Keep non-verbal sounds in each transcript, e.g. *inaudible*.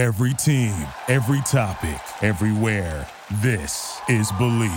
Every team, every topic, everywhere. This is Bleav.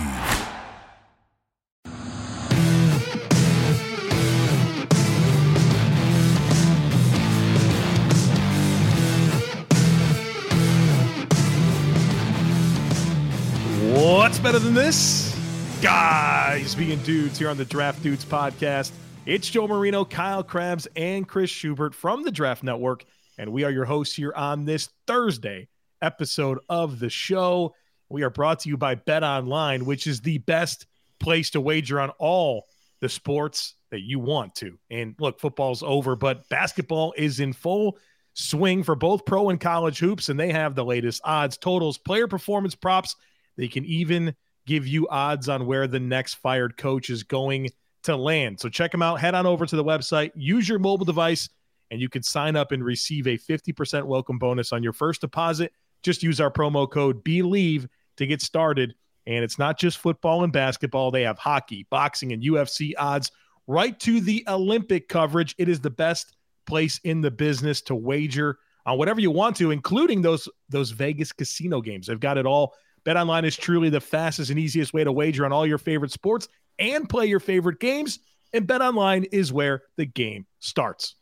What's better than this? Guys being dudes here on the Draft Dudes podcast. It's Joe Marino, Kyle Crabbs, and Chris Schubert from the Draft Network. And we are your hosts here on this Thursday episode of the show. We are brought to you by Bet Online, which is the best place to wager on all the sports that you want to. And look, football's over, but basketball is in full swing for both pro and college hoops, and they have the latest odds, totals, player performance props. They can even give you odds on where the next fired coach is going to land. So check them out. Head on over to the website, use your mobile device, and you can sign up and receive a 50% welcome bonus on your first deposit. Just use our promo code BLEAV to get started. And it's not just football and basketball, they have hockey, boxing, and UFC odds right to the Olympic coverage. It is the best place in the business to wager on whatever you want to, including those those Vegas casino games. They've got it all. Bet online is truly the fastest and easiest way to wager on all your favorite sports and play your favorite games. And bet online is where the game starts.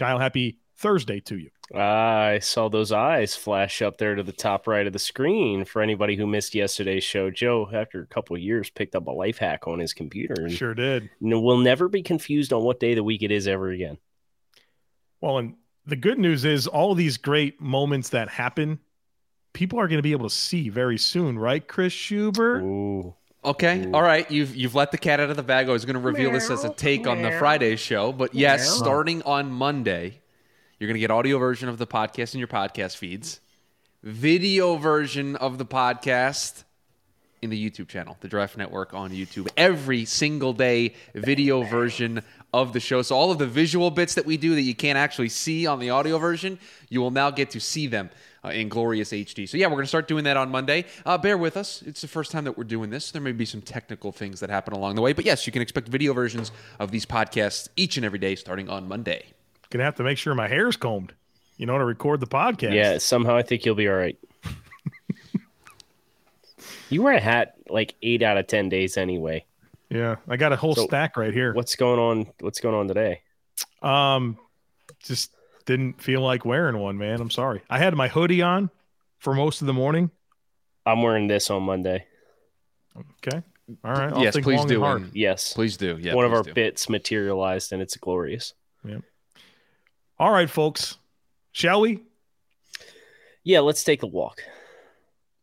Kyle, happy Thursday to you. I saw those eyes flash up there to the top right of the screen. For anybody who missed yesterday's show, Joe, after a couple of years, picked up a life hack on his computer. And Sure did. We'll never be confused on what day of the week it is ever again. Well, and the good news is all these great moments that happen, people are going to be able to see very soon, right, Chris Schubert? Ooh. Okay, all right. You've you've let the cat out of the bag. I was going to reveal this as a take on the Friday show, but yes, starting on Monday, you're going to get audio version of the podcast in your podcast feeds, video version of the podcast in the YouTube channel, the Draft Network on YouTube. Every single day, video version of the show. So all of the visual bits that we do that you can't actually see on the audio version, you will now get to see them uh, in glorious HD. So yeah, we're going to start doing that on Monday. Uh, bear with us; it's the first time that we're doing this. There may be some technical things that happen along the way, but yes, you can expect video versions of these podcasts each and every day starting on Monday. Gonna have to make sure my hair's combed, you know, to record the podcast. Yeah, somehow I think you'll be all right. *laughs* you wear a hat like eight out of 10 days anyway. Yeah. I got a whole So, stack right here. What's going on? What's going on today? Um, just didn't feel like wearing one, man. I'm sorry. I had my hoodie on for most of the morning. I'm wearing this on Monday. Okay. All right. I'll yes, think please long do. and hard. Yes. Please do. Yeah, One of our do. bits materialized and it's glorious. All right, folks. Shall we? Yeah, let's take a walk.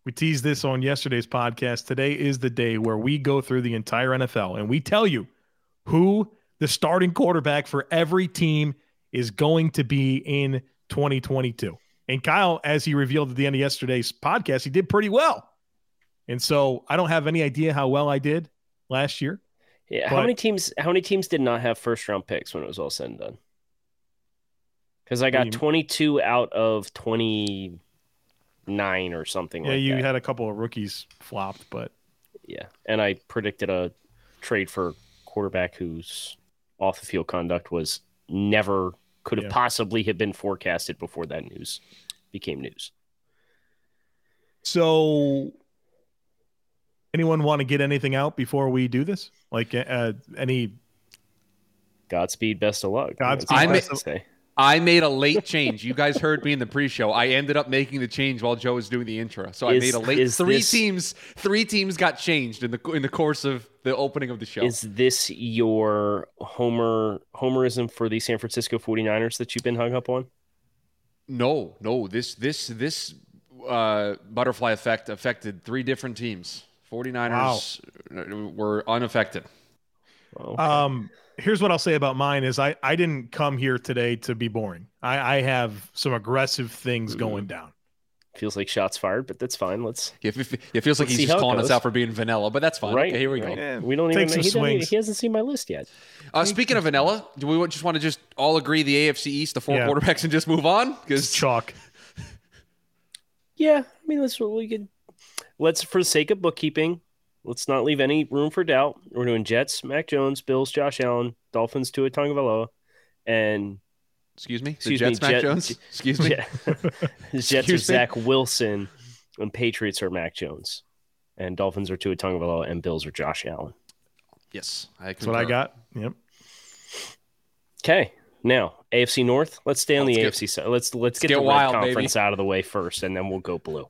We teased this on yesterday's podcast. Today is the day where we go through the entire NFL and we tell you who the starting quarterback for every team is going to be in 2022. And Kyle, as he revealed at the end of yesterday's podcast, he did pretty well. And so I don't have any idea how well I did last year. Yeah, how many teams how many teams did not have first round picks when it was all said and done? Because I got 22 out of 29 or something Yeah, like you that. had a couple of rookies flopped, but Yeah, and I predicted a trade for quarterback whose off the field conduct was never could have Yeah. possibly have been forecasted before that news became news. So, anyone want to get anything out before we do this? Like uh, any? Godspeed, best of luck. Godspeed, That's best I of- say. I made a late change. You guys heard me in the pre-show. I ended up making the change while Joe was doing the intro. So I made a late. is Three this- teams. Three teams got changed in the in the course of the opening of the show. Is this your homer homerism for the San Francisco 49ers that you've been hung up on? No, no. This this this uh, butterfly effect affected three different teams. 49ers uh, were unaffected. Well, Um, here's what I'll say about mine: is I I didn't come here today to be boring. I I have some aggressive things going down. feels like shots fired, but that's fine. Let's It, it, it feels like he's just calling us out for being vanilla, but that's fine. right. Okay, here we go. Yeah, We don't take even. some He, swings. he hasn't seen my list yet. Uh, speaking of vanilla, do we just want to just all agree the AFC East, the four Yeah. quarterbacks, and just move on? Because Chalk. Yeah, I mean, let's we could let's for the sake of bookkeeping, let's not leave any room for doubt. We're doing Jets, Mac Jones, Bills, Josh Allen, Dolphins, Tua Tagovailoa, and Excuse me. Excuse the me, Jets, Mac Jet- Jones. *laughs* Excuse me. Jet- *laughs* Jets are Excuse me? Zach Wilson, and Patriots are Mac Jones, and Dolphins are Tua Tagovailoa, and Bills are Josh Allen. Yes, I That's what I got. Yep. Okay, now AFC North. Let's stay on Let's the get- AFC side. Let's let's get, get the wild, conference baby. out of the way first, and then we'll go blue.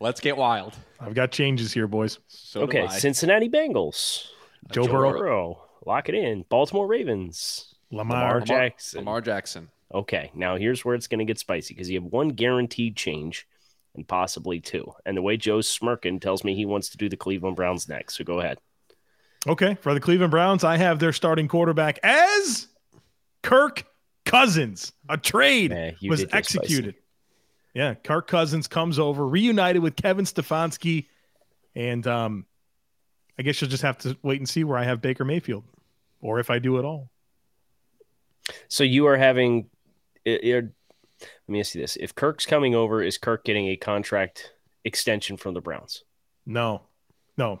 Let's get wild. I've got changes here, boys. So okay, Cincinnati Bengals, Joe, Joe Burrow, Burrow, lock it in. Baltimore Ravens, Lamar. Lamar Jackson. Lamar Jackson. Okay, now here's where it's going to get spicy because you have one guaranteed change and possibly two. And the way Joe's smirking tells me he wants to do the Cleveland Browns next. So go ahead. Okay, for the Cleveland Browns, I have their starting quarterback as Kirk Cousins. A trade Yeah, was executed. spicy. Yeah, Kirk Cousins comes over, reunited with Kevin Stefanski, and um, I guess you'll just have to wait and see where I have Baker Mayfield, or if I do at all. So you are having. it- let me ask you this: If Kirk's coming over, is Kirk getting a contract extension from the Browns? No, no,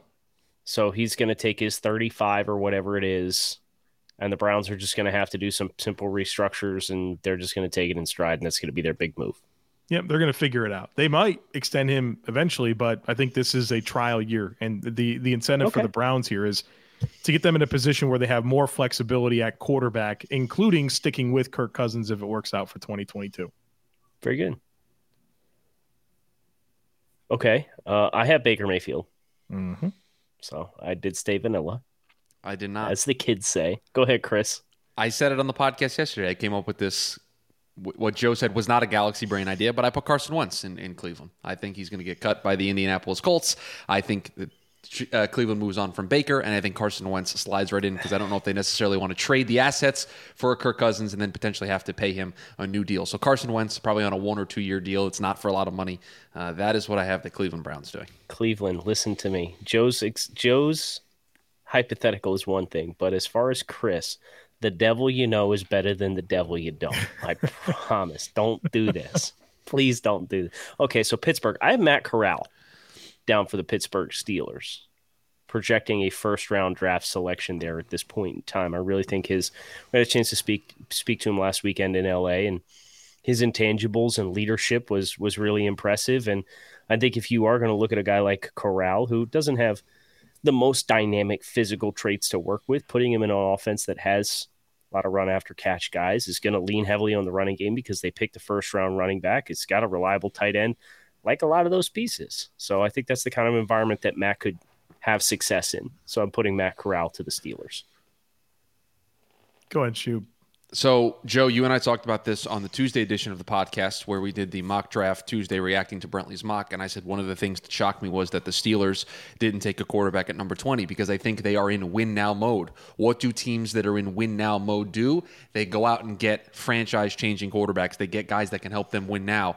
So he's going to take his 35 or whatever it is, and the Browns are just going to have to do some simple restructures, and they're just going to take it in stride, and that's going to be their big move. Yep, they're going to figure it out. They might extend him eventually, but I think this is a trial year, and the the incentive for the Browns here is to get them in a position where they have more flexibility at quarterback, including sticking with Kirk Cousins if it works out for 2022. Very good. Okay, uh, I have Baker Mayfield, Mm-hmm. so I did stay vanilla, I did not. as the kids say. Go ahead, Chris. I said it on the podcast yesterday. I came up with this. Wh- What Joe said was not a galaxy brain idea, but I put Carson Wentz in, in Cleveland. I think he's going to get cut by the Indianapolis Colts. I think that uh, Cleveland moves on from Baker, and I think Carson Wentz slides right in because I don't know if they necessarily want to trade the assets for Kirk Cousins and then potentially have to pay him a new deal. So Carson Wentz probably on a one or two year deal. It's not for a lot of money. Uh, that is what I have the Cleveland Browns doing. Cleveland, listen to me. Joe's Joe's hypothetical is one thing, but as far as Chris, the devil you know is better than the devil you don't. I *laughs* promise. Don't do this. Please don't do this. Okay, so Pittsburgh. I have Matt Corral down for the Pittsburgh Steelers, projecting a first round draft selection there at this point in time. I really think his we had a chance to speak speak to him last weekend in LA and his intangibles and leadership was was really impressive. And I think if you are going to look at a guy like Corral, who doesn't have the most dynamic physical traits to work with, putting him in an offense that has a lot of run after catch guys is going to lean heavily on the running game because they picked the first round running back. It's got a reliable tight end, like a lot of those pieces. So I think that's the kind of environment that Matt could have success in. So I'm putting Matt Corral to the Steelers. Go ahead, shoot. So, Joe, you and I talked about this on the Tuesday edition of the podcast where we did the mock draft Tuesday reacting to Brentley's mock. And I said one of the things that shocked me was that the Steelers didn't take a quarterback at number 20 because I think they are in win now mode. What do teams that are in win now mode do? They go out and get franchise changing quarterbacks, they get guys that can help them win now.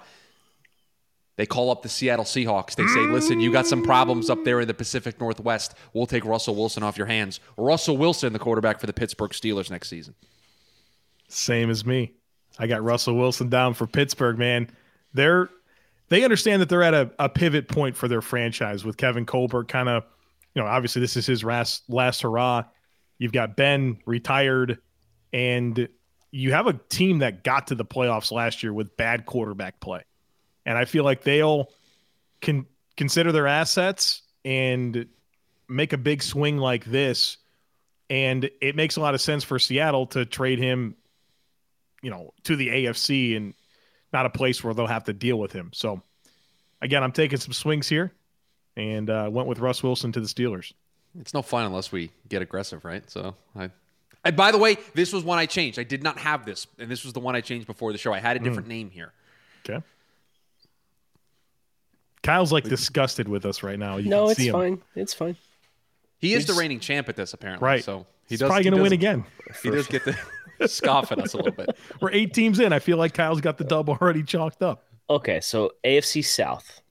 They call up the Seattle Seahawks. They say, listen, you got some problems up there in the Pacific Northwest. We'll take Russell Wilson off your hands. Russell Wilson, the quarterback for the Pittsburgh Steelers next season. Same as me. I got Russell Wilson down for Pittsburgh, man. They're they understand that they're at a, a pivot point for their franchise with Kevin Colbert kind of, you know, obviously this is his last last hurrah. You've got Ben retired, and you have a team that got to the playoffs last year with bad quarterback play. And I feel like they'll can consider their assets and make a big swing like this. And it makes a lot of sense for Seattle to trade him you know, to the AFC and not a place where they'll have to deal with him. So, again, I'm taking some swings here and uh, went with Russ Wilson to the Steelers. It's no fun unless we get aggressive, right? So I. And by the way, this was one I changed. I did not have this, and this was the one I changed before the show. I had a different name here. Okay. Kyle's like disgusted with us right now. You no, can it's him. fine. It's fine. He is the reigning champ at this, apparently. Right. So he He's does. probably going to win again. He does get to *laughs* scoff at us a little bit. We're eight teams in. I feel like Kyle's got the dub already chalked up. Okay, so AFC South.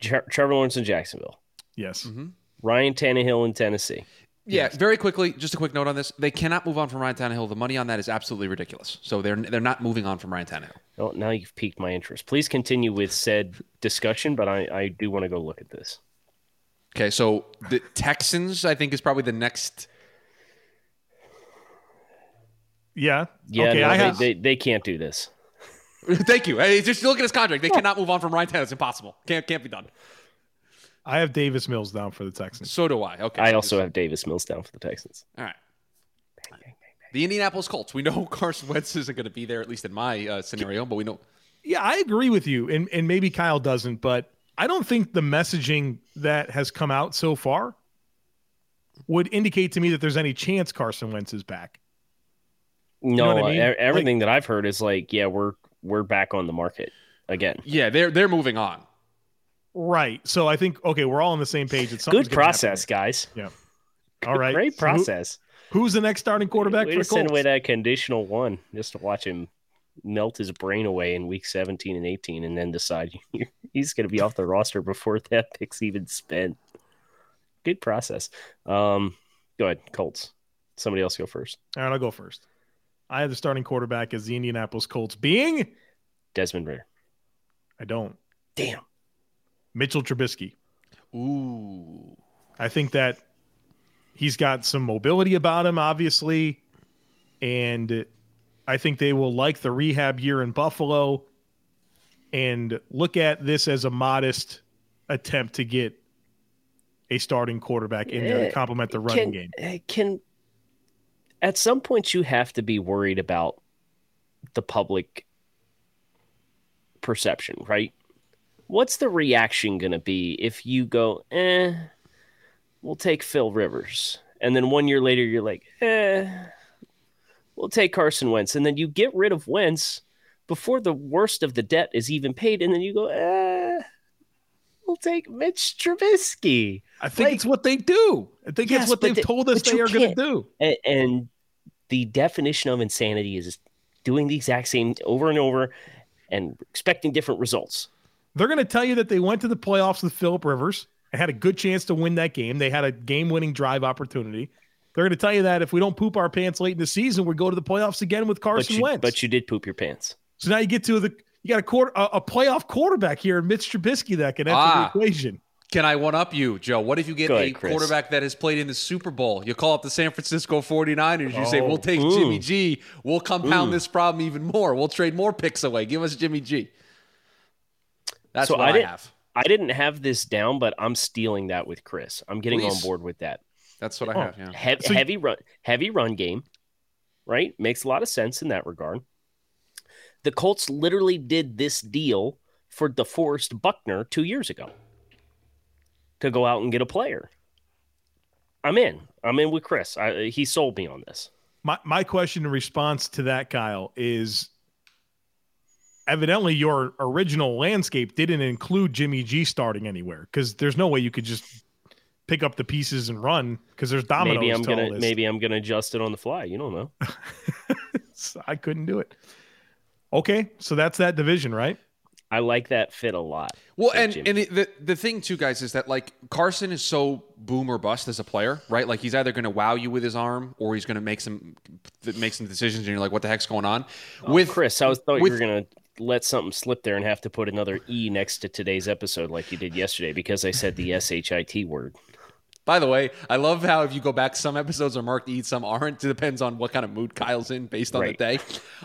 Tre- Trevor Lawrence in Jacksonville. Yes. Mm-hmm. Ryan Tannehill in Tennessee. Yeah, very quickly, just a quick note on this. They cannot move on from Ryan Tannehill. The money on that is absolutely ridiculous. So they're they're not moving on from Ryan Tannehill. Oh, now you've piqued my interest. Please continue with said discussion, but I, I do want to go look at this. Okay, so the Texans, I think, is probably the next Yeah. Yeah, okay, no, I they, have. they they can't do this. *laughs* Thank you. Hey, just look at his contract. They cannot move on from Ryan Tannehill. It's impossible. Can't can't be done. I have Davis Mills down for the Texans. So do I. Okay. I so also have Davis Mills down for the Texans. All right. The Indianapolis Colts. We know *laughs* Carson Wentz isn't going to be there, at least in my uh, scenario, but we know. Yeah, I agree with you, and and maybe Kyle doesn't, but I don't think the messaging that has come out so far would indicate to me that there's any chance Carson Wentz is back. No, know what I mean? everything that I've heard is like, yeah, we're we're back on the market again. Yeah, they're they're moving on. Right. So I think okay, we're all on the same page. It's Good process, guys. Yeah. All right. Great So who- process. who's the next starting quarterback Way for to the send Colts? away that conditional one just to watch him melt his brain away in week 17 and 18 and then decide *laughs* he's going to be off the roster before *laughs* that pick's even spent. Good process. Um, go ahead, Colts. Somebody else go first. All right, I'll go first. I have the starting quarterback as the Indianapolis Colts being Desmond Ridder. I don't. Damn. Mitchell Trubisky. Ooh. I think that he's got some mobility about him, obviously. And I think they will like the rehab year in Buffalo and look at this as a modest attempt to get a starting quarterback in there to Eh, complement the running can, game. eh, Can at some point you have to be worried about the public perception, right? What's the reaction going to be if you go, eh, we'll take Phil Rivers. And then one year later, you're like, eh, we'll take Carson Wentz. And then you get rid of Wentz before the worst of the debt is even paid. And then you go, eh, we'll take Mitch Trubisky. I think like- it's what they do. I think Yes, it's what they've the- told us they are going to do. and, and the definition of insanity is doing the exact same over and over and expecting different results. They're going to tell you that they went to the playoffs with Philip Rivers and had a good chance to win that game. They had a game winning drive opportunity. They're going to tell you that if we don't poop our pants late in the season, we go to the playoffs again with But Carson you, Wentz. but you did poop your pants. so now you get to the you got a quarter a, a playoff quarterback here in Mitch Trubisky that can enter Ah. the equation. Can I one up you, Joe? What if you get Go a ahead, quarterback that has played in the Super Bowl? You call up the San Francisco 49ers. You say, Oh. we'll take Ooh. Jimmy G. We'll compound Ooh. this problem even more. We'll trade more picks away. Give us Jimmy G. That's So what I I, didn't- have. I didn't have this down, but I'm stealing that with Chris. I'm getting Please. on board with that. That's what I Oh. have. Yeah. Heavy, So you- heavy run, heavy run game, right? Makes a lot of sense in that regard. The Colts literally did this deal for DeForest Buckner two years ago to go out and get a player. I'm in. I'm in with Chris. I, he sold me on this. My my question in response to that, Kyle, is evidently your original landscape didn't include Jimmy G starting anywhere because there's no way you could just pick up the pieces and run because there's dominoes. maybe I'm to gonna maybe I'm gonna adjust it on the fly. You don't know. *laughs* I couldn't do it. Okay, so that's that division, right? I like that fit a lot. Well, and Jimmy. and the, the the thing too, guys, is that like Carson is so boom or bust as a player, right? Like he's either going to wow you with his arm or he's going to make some make some decisions, and you're like, what the heck's going on? Oh, with Oh, Chris, I was thought you with- were gonna let something slip there and have to put another E next to today's episode like you did yesterday because I said the shit word. By the way, I love how if you go back, some episodes are marked E, some aren't. It depends on what kind of mood Kyle's in based on Right. the day.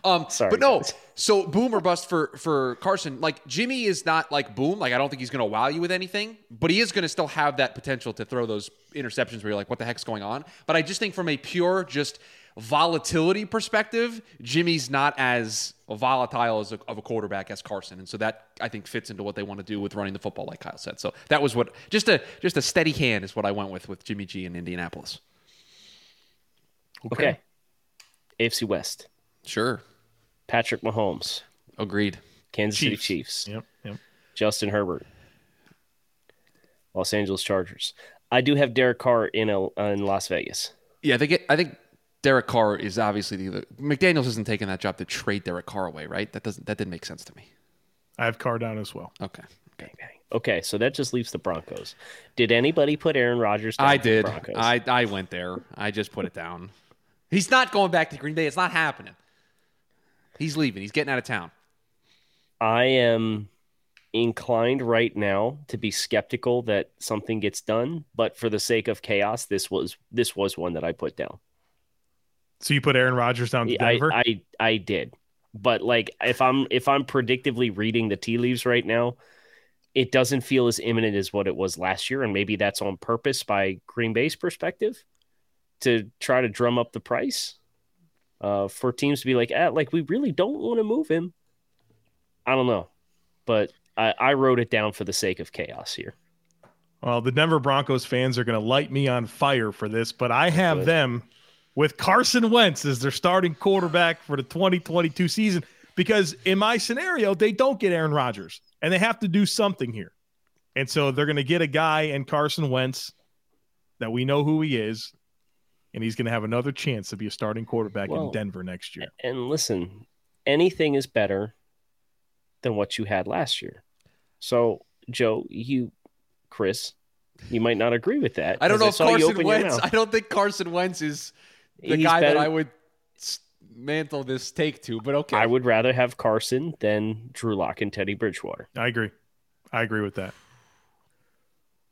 Um, Sorry, but no, guys. so boom or bust for for Carson. Like Jimmy is not like boom. Like I don't think he's going to wow you with anything, but he is going to still have that potential to throw those interceptions where you're like, what the heck's going on? But I just think from a pure just volatility perspective, Jimmy's not as volatile as a, of a quarterback as Carson, and so that I think fits into what they want to do with running the football, like Kyle said. So that was what just a just a steady hand is what I went with with Jimmy G in Indianapolis. Okay. AFC West. Sure, Patrick Mahomes, agreed. Kansas City Chiefs. Chiefs, Yep. Yep. Justin Herbert, Los Angeles Chargers. I do have Derek Carr in a, in Las Vegas. Yeah, I think it, I think Derek Carr is obviously the, the McDaniels isn't taking that job to trade Derek Carr away, right? That doesn't that didn't make sense to me. I have Carr down as well. Okay, Bang, bang. Okay, so that just leaves the Broncos. Did anybody put Aaron Rodgers? Down I for the did. Broncos? I I went there. I just put it down. He's not going back to Green Bay. It's not happening. He's leaving. He's getting out of town. I am inclined right now to be skeptical that something gets done, but for the sake of chaos, this was this was one that I put down. So you put Aaron Rodgers down to I, Denver? I I did, but like if I'm if I'm predictively reading the tea leaves right now, it doesn't feel as imminent as what it was last year, and maybe that's on purpose by Green Bay's perspective to try to drum up the price uh, for teams to be like, ah, like we really don't want to move him. I don't know, but I, I wrote it down for the sake of chaos here. well, the Denver Broncos fans are going to light me on fire for this, but I have them with Carson Wentz as their starting quarterback for the 2022 season because in my scenario, they don't get Aaron Rodgers and they have to do something here. And so they're going to get a guy in Carson Wentz that we know who he is, and he's going to have another chance to be a starting quarterback Well, in Denver next year. And listen, anything is better than what you had last year. So, Joe, you, Chris, you might not agree with that. I don't know if Carson Wentz. I don't think Carson Wentz is the He's guy that I would mantle this take to. But okay, I would rather have Carson than Drew Lock and Teddy Bridgewater. I agree. I agree with that.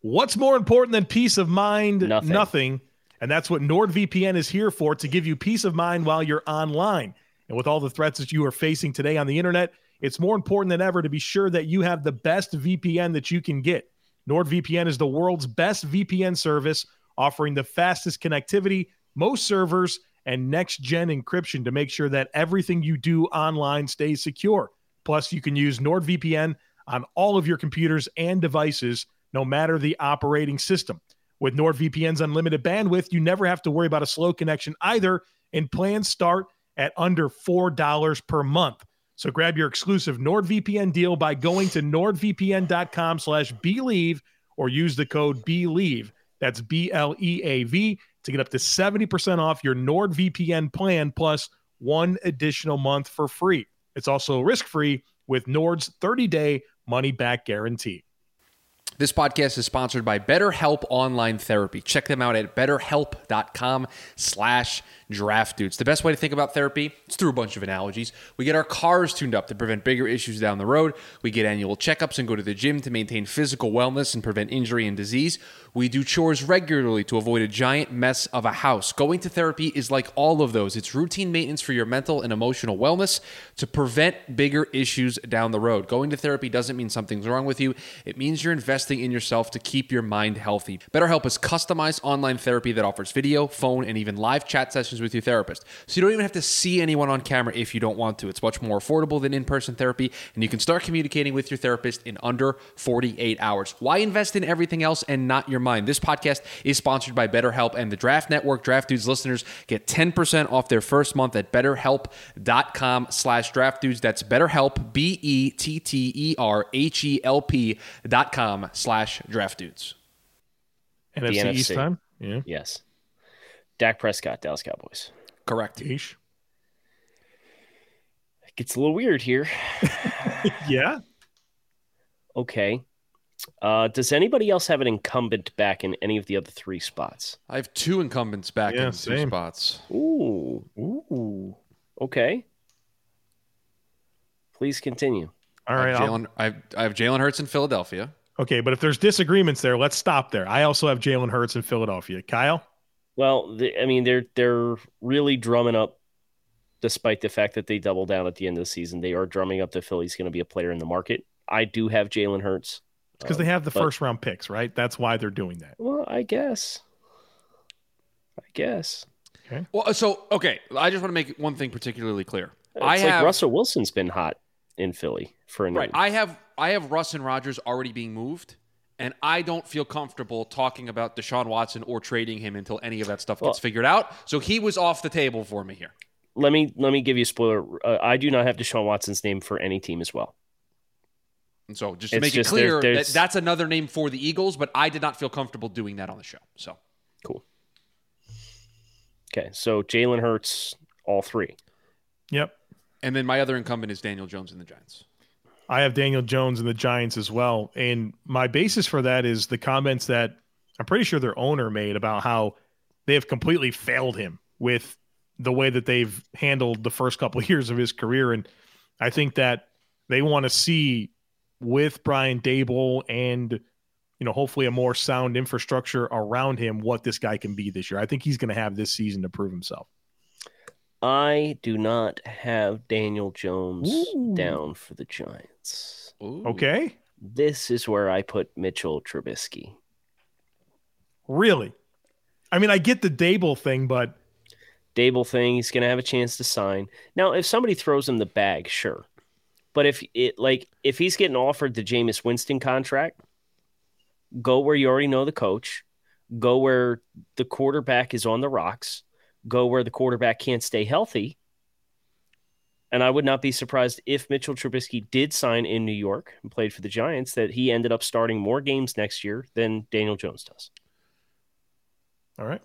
What's more important than peace of mind? Nothing. And that's what NordVPN is here for to give you peace of mind while you're online. And with all the threats that you are facing today on the internet, it's more important than ever to be sure that you have the best VPN that you can get. NordVPN is the world's best VPN service, offering the fastest connectivity, most servers, and next gen encryption to make sure that everything you do online stays secure. Plus, you can use NordVPN on all of your computers and devices, no matter the operating system. With NordVPN's unlimited bandwidth, you never have to worry about a slow connection either, and plans start at under $4 per month. So grab your exclusive NordVPN deal by going to nordvpn.com slash bleav or use the code BLEAV. That's B-L-E-A-V to get up to 70% off your NordVPN plan plus one additional month for free. It's also risk-free with Nord's 30-day money-back guarantee. This podcast is sponsored by BetterHelp Online Therapy. Check them out at betterhelp.com slash draft dudes. The best way to think about therapy is through a bunch of analogies. We get our cars tuned up to prevent bigger issues down the road. We get annual checkups and go to the gym to maintain physical wellness and prevent injury and disease. We do chores regularly to avoid a giant mess of a house. Going to therapy is like all of those. It's routine maintenance for your mental and emotional wellness to prevent bigger issues down the road. Going to therapy doesn't mean something's wrong with you. It means you're investing in yourself to keep your mind healthy. BetterHelp is customized online therapy that offers video, phone, and even live chat sessions with your therapist. So you don't even have to see anyone on camera if you don't want to. It's much more affordable than in-person therapy, and you can start communicating with your therapist in under 48 hours. Why invest in everything else and not your mind? This podcast is sponsored by BetterHelp and the Draft Network. Draft Dudes listeners get 10% off their first month at betterhelp.com slash draft dudes. That's betterhelp, E B-E-T-T-E-R-H-E-L-P dot com slash draft dudes. NFC, East time? Yeah. Yes. Dak Prescott, Dallas Cowboys. Correct. Ish. It gets a little weird here. *laughs* Yeah. Okay. Uh, does anybody else have an incumbent back in any of the other three spots? I have two incumbents back Yeah, in two same. spots. Ooh. Ooh. Okay. Please continue. All right. I have Jalen, I have, I have Jalen Hurts in Philadelphia. Okay, but if there's disagreements there, let's stop there. I also have Jalen Hurts in Philadelphia. Kyle? Well, the, I mean, they're they're really drumming up, despite the fact that they double down at the end of the season. They are drumming up that Philly's going to be a player in the market. I do have Jalen Hurts. Because Um, they have the but- first round picks, right? That's why they're doing that. Well, I guess. I guess. Okay. Well, so okay, I just want to make one thing particularly clear. It's I like have Russell Wilson's been hot in Philly for a right. name. I have I have Russ and Rodgers already being moved, and I don't feel comfortable talking about Deshaun Watson or trading him until any of that stuff gets Well- figured out. So he was off the table for me here. let me let me give you a spoiler. Uh, I do not have Deshaun Watson's name for any team as well. And so just to It's make just it clear, there's- that that's another name for the Eagles, but I did not feel comfortable doing that on the show. So Cool. Okay, so Jalen Hurts, all three. Yep. and then my other incumbent is Daniel Jones in the Giants. I have Daniel Jones and the Giants as well. And my basis for that is the comments that I'm pretty sure their owner made about how they have completely failed him with the way that they've handled the first couple *laughs* of years of his career. And I think that they want to see with Brian Daboll and you know hopefully a more sound infrastructure around him what this guy can be this year. I think he's going to have this season to prove himself. I do not have Daniel Jones Ooh. down for the Giants. Ooh. Okay. This is where I put Mitchell Trubisky. Really? I mean, I get the Daboll thing, but Daboll thing, he's going to have a chance to sign. Now, if somebody throws him the bag, sure. But if it like if he's getting offered the Jameis Winston contract, go where you already know the coach, go where the quarterback is on the rocks, go where the quarterback can't stay healthy. And I would not be surprised if Mitchell Trubisky did sign in New York and played for the Giants that he ended up starting more games next year than Daniel Jones does. all right.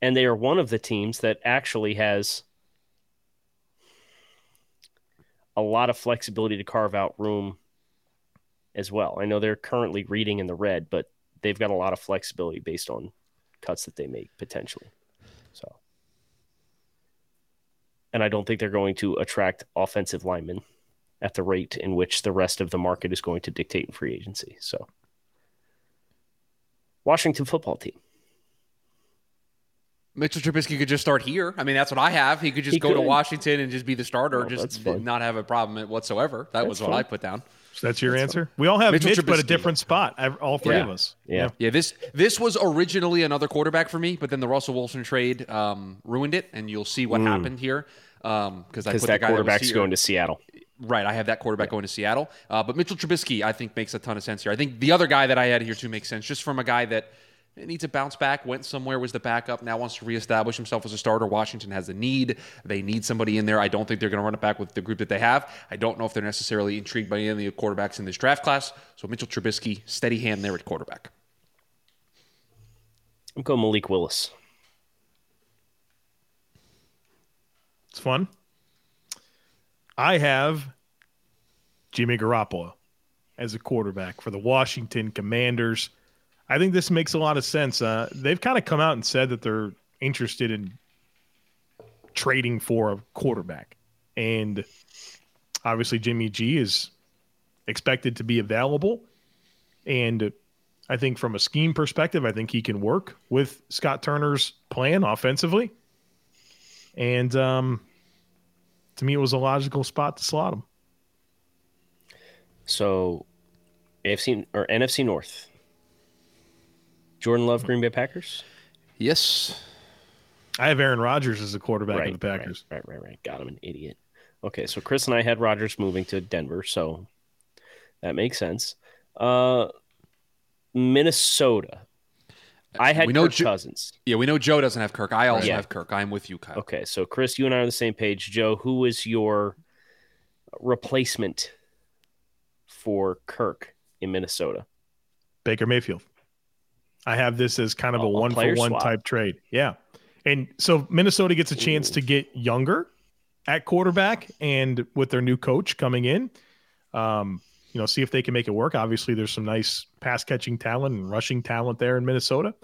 and they are one of the teams that actually has a lot of flexibility to carve out room as well. I know they're currently reading in the red, but they've got a lot of flexibility based on cuts that they make potentially. So, and I don't think they're going to attract offensive linemen at the rate in which the rest of the market is going to dictate in free agency. So, Washington football team. Mitchell Trubisky could just start here. I mean, that's what I have. He could just He go to. Washington and just be the starter, Oh, just not have a problem whatsoever. That was That's what I put down. So that's your answer. We all have Mitchell Mitch, but a different spot. All three Yeah. of us. Yeah. Yeah, this this was originally another quarterback for me, but then the Russell Wilson trade um, ruined it, and you'll see what happened here. Um, because I put that that quarterback's here. going to Seattle. Right, I have that quarterback going to Seattle. Uh, but Mitchell Trubisky, I think, makes a ton of sense here. I think the other guy that I had here too makes sense, just from a guy that needs to bounce back, went somewhere, was the backup, now wants to reestablish himself as a starter. Washington has a need. They need somebody in there. I don't think they're going to run it back with the group that they have. I don't know if they're necessarily intrigued by any of the quarterbacks in this draft class. So Mitchell Trubisky, steady hand there at quarterback. I'm going Malik Willis. It's fun. I have Jimmy Garoppolo as a quarterback for the Washington Commanders. I think this makes a lot of sense. Uh, they've kind of come out and said that they're interested in trading for a quarterback. And obviously, Jimmy G is expected to be available. And I think from a scheme perspective, I think he can work with Scott Turner's plan offensively. And um, to me, it was a logical spot to slot him. So, AFC or NFC North. Jordan Love, Green Bay Packers. Yes. I have Aaron Rodgers as a quarterback of the Packers. Right, right, right, right. God, I'm an idiot. Okay, so Chris and I had Rodgers moving to Denver, so that makes sense. Uh, Minnesota. I had We know Kirk Jo- Cousins. Yeah, we know Joe doesn't have Kirk. I also Yeah. have Kirk. I'm with you, Kyle. Okay, so Chris, you and I are on the same page. Joe, who is your replacement for Kirk in Minnesota? Baker Mayfield. I have this as kind of A- a a one for player one swap. type trade. Yeah. And so Minnesota gets a chance to get younger at quarterback and with their new coach coming in, um, you know, see if they can make it work. Obviously, there's some nice pass catching talent and rushing talent there in Minnesota.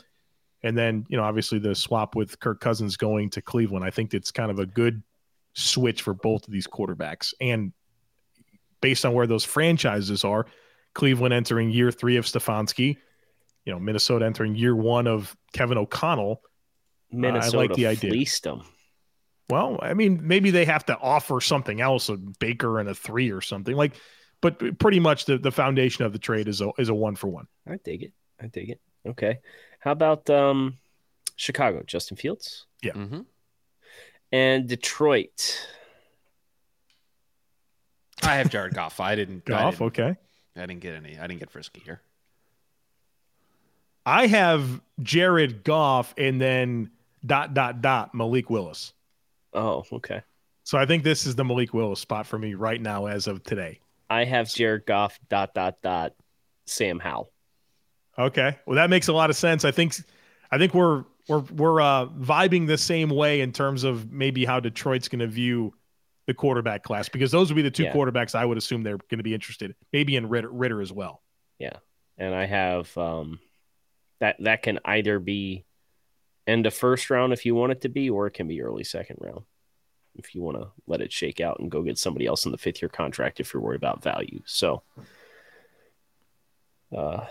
And then, you know, obviously the swap with Kirk Cousins going to Cleveland. I think it's kind of a good switch for both of these quarterbacks. And based on where those franchises are, Cleveland entering year three of Stefanski, you know, Minnesota entering year one of Kevin O'Connell. Minnesota i like the idea. fleeced them. Well, I mean, maybe they have to offer something else, a Baker and a three or something like, but pretty much the, the foundation of the trade is a, is a one for one. I dig it. I dig it. Okay. How about um, Chicago? Justin Fields Yeah. Mm-hmm. and Detroit. I have Jared Goff. I didn't. I Goff, didn't, okay. I didn't get any. I didn't get frisky here. I have Jared Goff and then dot dot dot Malik Willis. Oh, okay. So I think this is the Malik Willis spot for me right now as of today. I have Jared Goff. Dot dot dot. Sam Howell. Okay. Well, that makes a lot of sense. I think I think we're we're we're uh, vibing the same way in terms of maybe how Detroit's going to view the quarterback class because those would be the two Yeah. quarterbacks I would assume they're going to be interested. Maybe in Ridder, Ridder as well. Yeah, and I have um, that that can either be end of first round if you want it to be, or it can be early second round if you want to let it shake out and go get somebody else in the fifth year contract if you're worried about value. So, uh,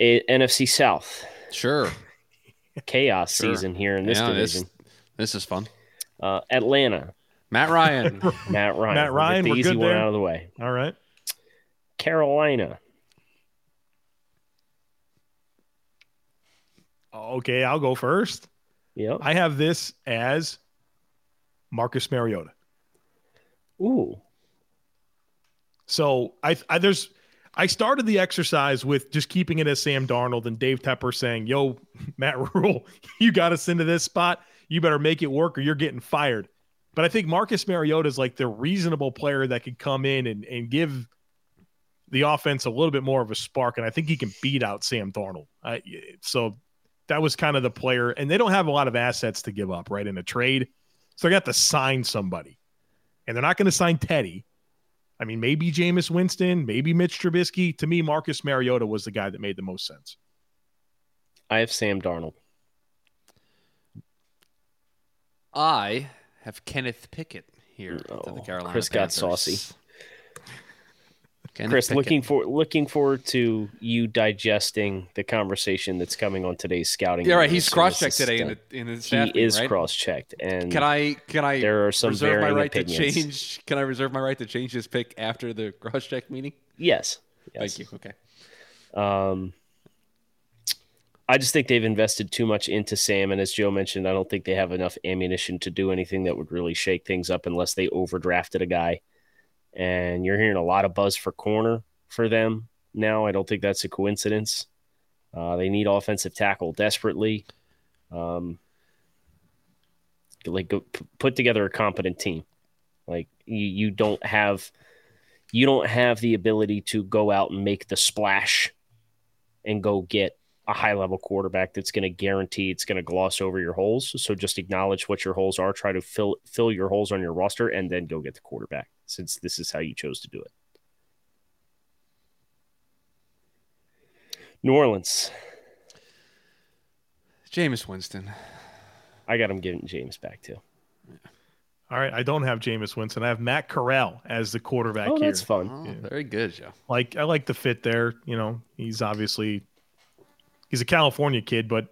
A- NFC South. Sure. chaos Sure. season here in this Yeah, division. This is fun. Uh, Atlanta, Matt Ryan. *laughs* Matt Ryan. Matt We'll Ryan, the we're easy good one there. out of the way. All right. Carolina, Okay, I'll go first. yep. I have this as Marcus Mariota. Ooh, So I, I there's I started the exercise with just keeping it as Sam Darnold and Dave Tepper saying, "Yo, *laughs* Matt Rhule, *laughs* you got us into this spot. You better make it work, or you're getting fired." But I think Marcus Mariota is like the reasonable player that could come in and, and give the offense a little bit more of a spark, and I think he can beat out Sam Darnold. I, so that was kind of the player, and they don't have a lot of assets to give up, right, in a trade. So they got to sign somebody, and they're not going to sign Teddy. I mean, maybe Jameis Winston, maybe Mitch Trubisky. To me, Marcus Mariota was the guy that made the most sense. I have Sam Darnold. I have Kenneth Pickett here oh, to the Oh, Carolina Chris got saucy. Kenneth Chris, Pickett. looking for looking forward to you digesting the conversation that's coming on today's scouting. Yeah, right. He's cross checked today in the in the He meeting, is right? cross checked, and Can I can I There are some reserve my varying right opinions. to change? Can I reserve my right to change this pick after the cross check meeting? yes, yes. Thank you. Okay. Um, I just think they've invested too much into Sam, and as Joe mentioned, I don't think they have enough ammunition to do anything that would really shake things up unless they overdrafted a guy. And you're hearing a lot of buzz for corner for them now. I don't think that's a coincidence. Uh, they need offensive tackle desperately. Um, like go, put together a competent team. Like you, you don't have you don't have the ability to go out and make the splash and go get a high level quarterback that's going to guarantee it's going to gloss over your holes. So just acknowledge what your holes are, try to fill fill your holes on your roster, and then go get the quarterback. Since this is how you chose to do it. New Orleans, Jameis Winston. I got him giving Jameis back too. All right, I don't have Jameis Winston. I have Matt Corral as the quarterback Oh, here. that's fun. Oh, very good, Joe. Like I like the fit there. You know, he's obviously he's a California kid, but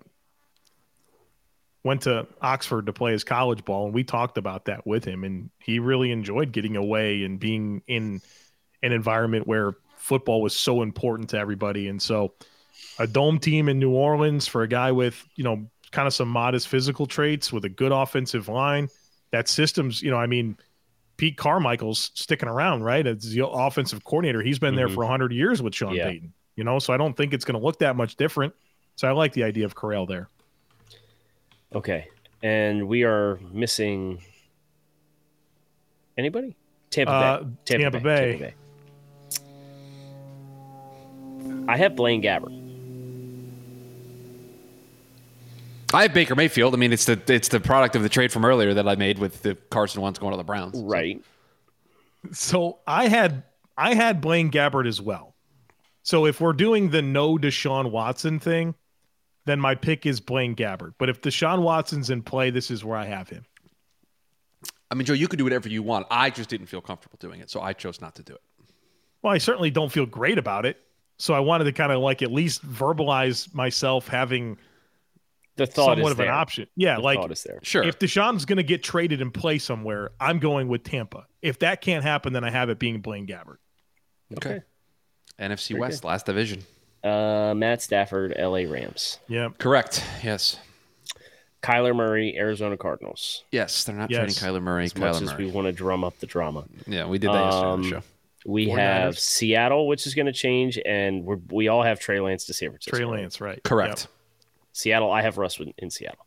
went to Oxford to play his college ball, and we talked about that with him, and he really enjoyed getting away and being in an environment where football was so important to everybody, and so a dome team in New Orleans for a guy with you know kind of some modest physical traits with a good offensive line. That system's, you know, I mean, Pete Carmichael's sticking around, right? As the offensive coordinator, he's been there Mhm. for 100 years with Sean Yeah. Payton, you know, so I don't think it's going to look that much different. So I like the idea of Corral there. Okay, and we are missing anybody. Tampa Uh, Bay. Tampa Bay. Tampa Bay. I have Blaine Gabbert. I have Baker Mayfield. I mean, it's the it's the product of the trade from earlier that I made with the Carson Wentz going to the Browns. So- Right. So I had I had Blaine Gabbert as well. So if we're doing the no Deshaun Watson thing, then my pick is Blaine Gabbert. But if Deshaun Watson's in play, this is where I have him. I mean, Joe, you can do whatever you want. I just didn't feel comfortable doing it, so I chose not to do it. Well, I certainly don't feel great about it. So I wanted to kind of like at least verbalize myself having The thought somewhat is of there. an option. Yeah, The like thought is there. Sure. if Deshaun's going to get traded and play somewhere, I'm going with Tampa. If that can't happen, then I have it being Blaine Gabbert. okay. NFC Very West, last division. Uh, Matt Stafford, L.A. Rams. Yeah. Correct. Yes. Kyler Murray, Arizona Cardinals. Yes, they're not Yes. trading Kyler Murray. As much Kyler as we want to drum up the drama, Yeah, we did that yesterday on the Um, show. we 49ers. have Seattle, which is going to change, and we're, we all have Trey Lance to San Francisco. Trey Lance, right. Correct. Seattle, I have Russ in, in Seattle.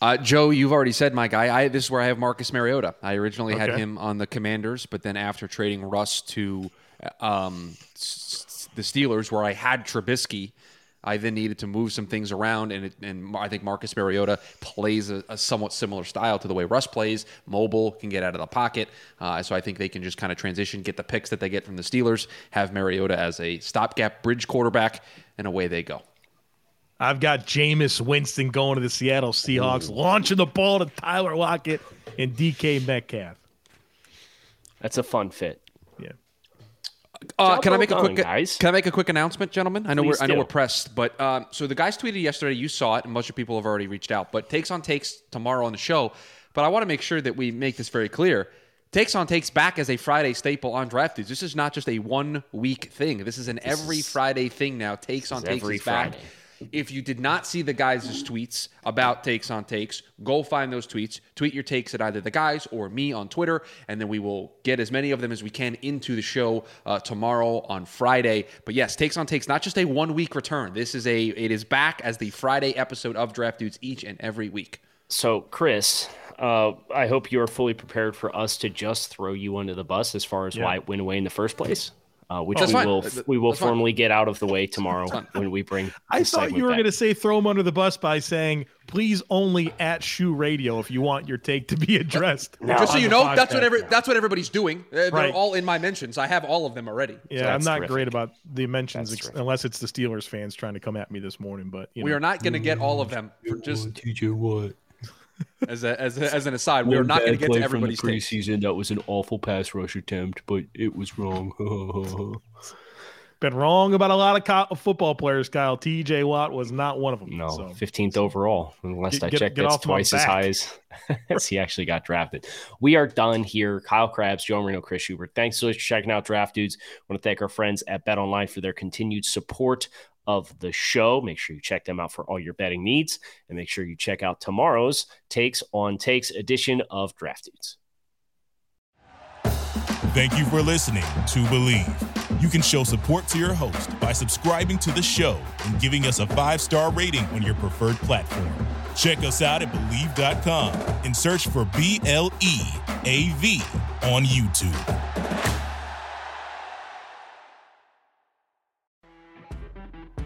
Uh, Joe, you've already said my guy. I this is where I have Marcus Mariota. I originally had him on the Commanders, but then after trading Russ to um, s- s- the Steelers, where I had Trubisky, I then needed to move some things around, and it, and I think Marcus Mariota plays a, a somewhat similar style to the way Russ plays. Mobile, can get out of the pocket, uh, so I think they can just kind of transition, get the picks that they get from the Steelers, have Mariota as a stopgap bridge quarterback, and away they go. I've got Jameis Winston going to the Seattle Seahawks, launching the ball to Tyler Lockett and DK Metcalf. That's a fun fit. Yeah. Uh, can I make a quick guys? Can I make a quick announcement, gentlemen? I know Please we're I know do. we're pressed, but um, so the guys tweeted yesterday. You saw it, and most of people have already reached out. But takes on takes tomorrow on the show. But I want to make sure that we make this very clear. Takes on takes back as a Friday staple on Draft Dudes. This is not just a one week thing. This is an every is- Friday thing now. Takes on takes every is back. Friday. If you did not see the guys' tweets about takes on takes, go find those tweets. Tweet your takes at either the guys or me on Twitter, and then we will get as many of them as we can into the show uh, tomorrow on Friday. But yes, takes on takes, not just a one week return. This is a it is back as the Friday episode of Draft Dudes each and every week. So, Chris, uh, I hope you're fully prepared for us to just throw you under the bus as far as Yeah. why it went away in the first place. Uh, which That's we fine. will we will that's fine. formally get out of the way tomorrow when we bring. I the thought you were going to say throw him under the bus by saying, please only at Shoe Radio if you want your take to be addressed. No. *laughs* just so you the know, that's what every, that's what everybody's doing. Uh, They're Right. all in my mentions. I have all of them already. Yeah, So I'm not terrific. great about the mentions ex- unless it's the Steelers fans trying to come at me this morning. But you We know. are not going to get all of them. For just TJ Watt. As a, as, a, as an aside, we are not going to get to everybody's takes. preseason. That was an awful pass rush attempt, but it was wrong. *laughs* been wrong about a lot of co- football players. Kyle T.J. Watt was not one of them. No, so. 15th overall. Unless Get- I get- checked, get that's twice as high as, *laughs* as he actually got drafted. We are done here. Kyle Crabbs, Joe Marino, Chris Schubert. Thanks so much for checking out Draft Dudes. I want to thank our friends at Bet Online for their continued support of the show. Make sure you check them out for all your betting needs, and make sure you check out tomorrow's Takes on Takes edition of Draft Dudes. Thank you for listening to Bleav. You can show support to your host by subscribing to the show and giving us a five star rating on your preferred platform. Check us out at Bleav.com and search for B L E A V on YouTube.